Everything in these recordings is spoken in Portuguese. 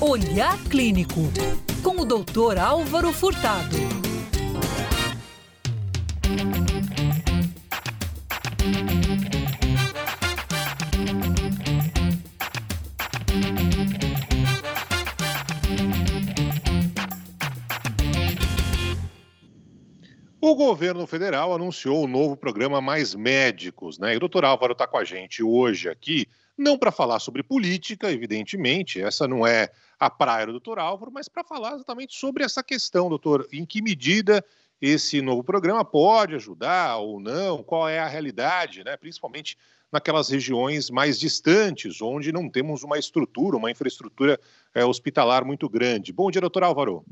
Olhar Clínico, com o Dr. Álvaro Furtado. O governo federal anunciou o novo programa Mais Médicos, né? E o doutor Álvaro está com a gente hoje aqui, não para falar sobre política, evidentemente, essa não é a praia do doutor Álvaro, mas para falar exatamente sobre essa questão, doutor, em que medida esse novo programa pode ajudar ou não, qual é a realidade, né? Principalmente naquelas regiões mais distantes, onde não temos uma estrutura, uma infraestrutura é, hospitalar muito grande. Bom dia, doutor Álvaro.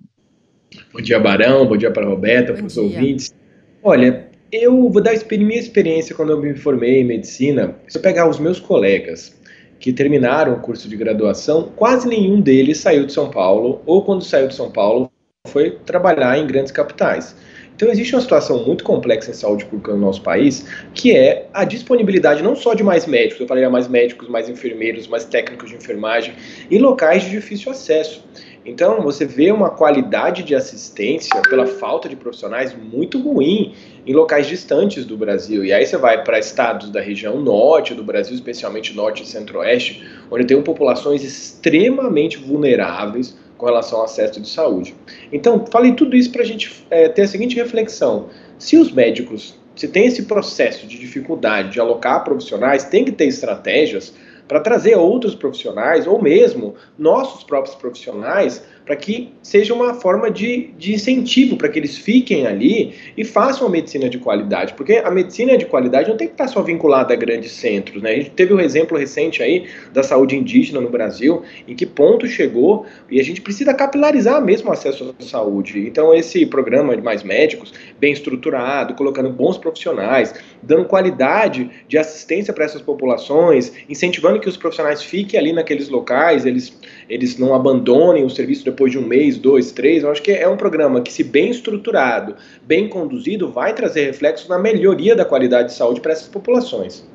Bom dia, Barão. Bom dia para a Roberta, para os ouvintes. Olha, eu vou dar minha experiência quando eu me formei em medicina. Se eu pegar os meus colegas que terminaram o curso de graduação, quase nenhum deles saiu de São Paulo, ou quando saiu de São Paulo, foi trabalhar em grandes capitais. Então existe uma situação muito complexa em saúde pública no nosso país, que é a disponibilidade não só de mais médicos, eu falei mais médicos, mais enfermeiros, mais técnicos de enfermagem, em locais de difícil acesso. Então, você vê uma qualidade de assistência pela falta de profissionais muito ruim em locais distantes do Brasil. E aí você vai para estados da região norte do Brasil, especialmente norte e centro-oeste, onde tem populações extremamente vulneráveis com relação ao acesso de saúde. Então, falei tudo isso para a gente é, ter a seguinte reflexão: se os médicos, se tem esse processo de dificuldade de alocar profissionais, tem que ter estratégias para trazer outros profissionais, ou mesmo nossos próprios profissionais, para que seja uma forma de, de incentivo para que eles fiquem ali e façam a medicina de qualidade. Porque a medicina de qualidade não tem que estar só vinculada a grandes centros. Né? A gente teve um exemplo recente aí da saúde indígena no Brasil, em que ponto chegou, e a gente precisa capilarizar mesmo o acesso à saúde. Então, esse programa de mais médicos, bem estruturado, colocando bons profissionais, dando qualidade de assistência para essas populações, incentivando que os profissionais fiquem ali naqueles locais, eles, eles não abandonem o serviço depois de um mês, dois, três. Eu acho que é um programa que, se bem estruturado, bem conduzido, vai trazer reflexos na melhoria da qualidade de saúde para essas populações.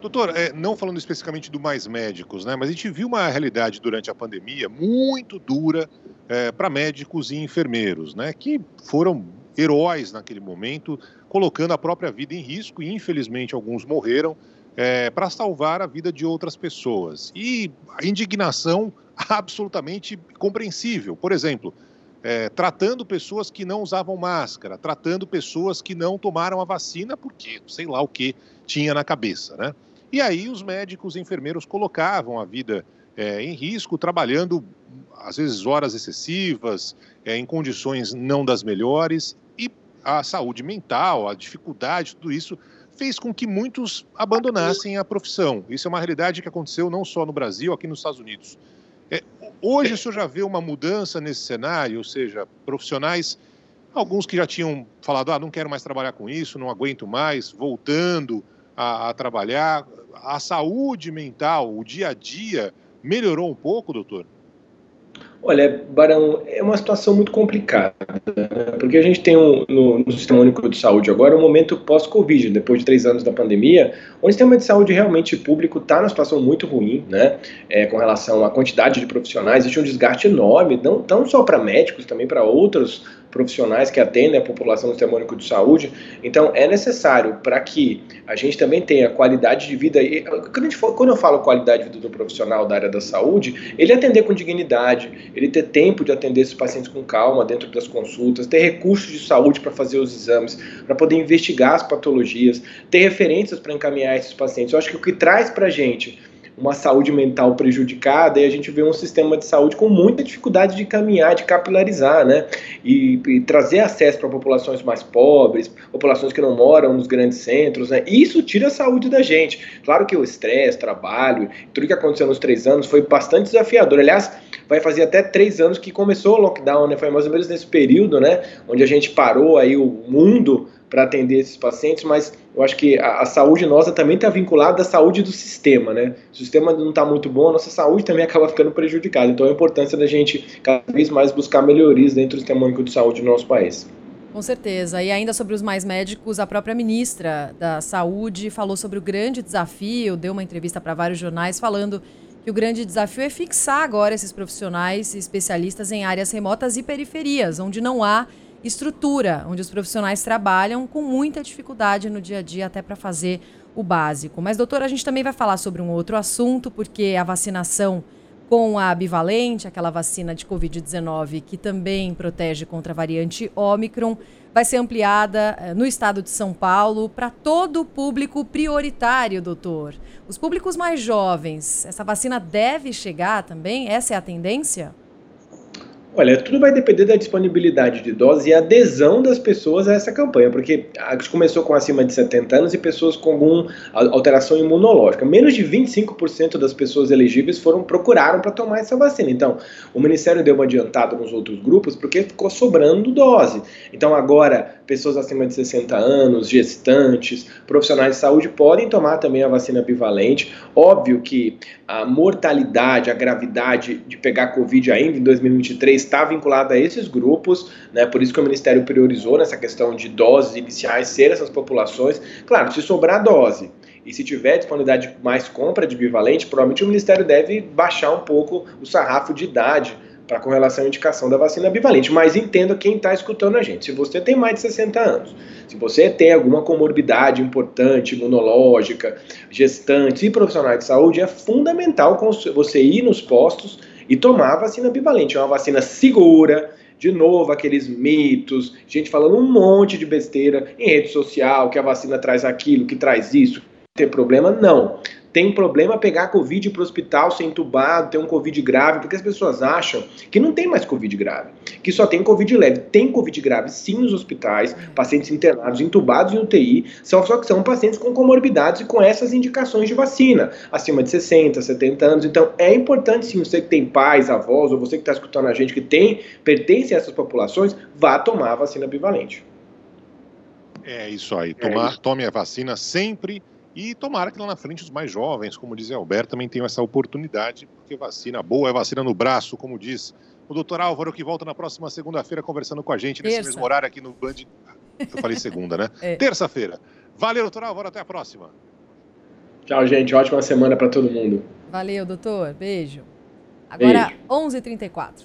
Doutor, é, não falando especificamente do Mais Médicos, né, mas a gente viu uma realidade durante a pandemia muito dura é, para médicos e enfermeiros, né, que foram heróis naquele momento, colocando a própria vida em risco e, infelizmente, alguns morreram é, para salvar a vida de outras pessoas. E a indignação absolutamente compreensível. Por exemplo, é, tratando pessoas que não usavam máscara, tratando pessoas que não tomaram a vacina porque sei lá o que tinha na cabeça, né? E aí os médicos e enfermeiros colocavam a vida é, em risco, trabalhando às vezes horas excessivas, é, em condições não das melhores, e a saúde mental, a dificuldade, tudo isso fez com que muitos abandonassem a profissão. Isso é uma realidade que aconteceu não só no Brasil, aqui nos Estados Unidos. É, hoje o senhor já vê uma mudança nesse cenário, ou seja, profissionais, alguns que já tinham falado, ah, não quero mais trabalhar com isso, não aguento mais, voltando a, a trabalhar. A saúde mental, o dia a dia, melhorou um pouco, doutor? Olha, Barão, é uma situação muito complicada, né? porque a gente tem um, no, no, Sistema Único de Saúde agora um momento pós-Covid, depois de três anos da pandemia, onde o sistema de saúde realmente público está numa situação muito ruim, né, é, com relação à quantidade de profissionais, existe um desgaste enorme, não, não só para médicos, também para outros profissionais que atendem a população do Sistema Único de Saúde. Então, é necessário para que a gente também tenha qualidade de vida. E, quando eu falo qualidade de vida do profissional da área da saúde, ele atender com dignidade, ele ter tempo de atender esses pacientes com calma dentro das consultas, ter recursos de saúde para fazer os exames, para poder investigar as patologias, ter referências para encaminhar esses pacientes. Eu acho que o que traz para a gente uma saúde mental prejudicada e a gente vê um sistema de saúde com muita dificuldade de caminhar, de capilarizar, né? E, e trazer acesso para populações mais pobres, populações que não moram nos grandes centros, né? Isso tira a saúde da gente. Claro que o estresse, trabalho, tudo que aconteceu nos três anos foi bastante desafiador. Aliás, vai fazer até três anos que começou o lockdown, né? Foi mais ou menos nesse período, né? Onde a gente parou aí o mundo para atender esses pacientes, mas eu acho que a, a saúde nossa também está vinculada à saúde do sistema, né? Se o sistema não está muito bom, a nossa saúde também acaba ficando prejudicada. Então a importância da gente cada vez mais buscar melhorias dentro do sistema único de saúde do nosso país. Com certeza. E ainda sobre os mais médicos, a própria ministra da Saúde falou sobre o grande desafio, deu uma entrevista para vários jornais falando que o grande desafio é fixar agora esses profissionais especialistas em áreas remotas e periferias, onde não há estrutura, onde os profissionais trabalham com muita dificuldade no dia a dia até para fazer o básico. Mas, doutora, a gente também vai falar sobre um outro assunto, porque a vacinação com a bivalente, aquela vacina de Covid-19 que também protege contra a variante Omicron, vai ser ampliada eh, no estado de São Paulo para todo o público prioritário, doutor. Os públicos mais jovens, essa vacina deve chegar também? Essa é a tendência? Olha, tudo vai depender da disponibilidade de doses e adesão das pessoas a essa campanha, porque a gente começou com acima de 70 anos e pessoas com alguma alteração imunológica. Menos de 25% das pessoas elegíveis foram procuraram para tomar essa vacina. Então, o Ministério deu uma adiantada nos outros grupos porque ficou sobrando dose. Então, agora, pessoas acima de 60 anos, gestantes, profissionais de saúde podem tomar também a vacina bivalente. Óbvio que a mortalidade, a gravidade de pegar Covid ainda em 2023 está vinculada a esses grupos, né? Por isso que o Ministério priorizou nessa questão de doses iniciais ser essas populações. Claro, se sobrar dose e se tiver disponibilidade mais compra de bivalente, provavelmente o Ministério deve baixar um pouco o sarrafo de idade para com relação à indicação da vacina bivalente. Mas entenda quem está escutando a gente. Se você tem mais de 60 anos, se você tem alguma comorbidade importante, imunológica, gestante e profissionais de saúde, é fundamental você ir nos postos e tomar a vacina bivalente. É uma vacina segura, de novo aqueles mitos, gente falando um monte de besteira em rede social, que a vacina traz aquilo, que traz isso, tem problema, não tem problema pegar Covid para o hospital, ser entubado, ter um Covid grave, porque as pessoas acham que não tem mais Covid grave, que só tem Covid leve. Tem Covid grave sim nos hospitais, pacientes internados, entubados em UTI, só, só que são pacientes com comorbidades e com essas indicações de vacina, acima de 60, 70 anos. Então é importante sim, você que tem pais, avós, ou você que está escutando a gente que tem, pertence a essas populações, vá tomar a vacina bivalente. É isso aí, tomar, é isso. tome a vacina sempre e tomara que lá na frente os mais jovens, como diz Alberto, também tenham essa oportunidade, porque vacina boa é vacina no braço, como diz o doutor Álvaro, que volta na próxima segunda-feira conversando com a gente nesse Terça. mesmo horário aqui no Band. Eu falei segunda, né? É. Terça-feira. Valeu, doutor Álvaro, até a próxima. Tchau, gente. Ótima semana para todo mundo. Valeu, doutor. Beijo. Agora, 11h34.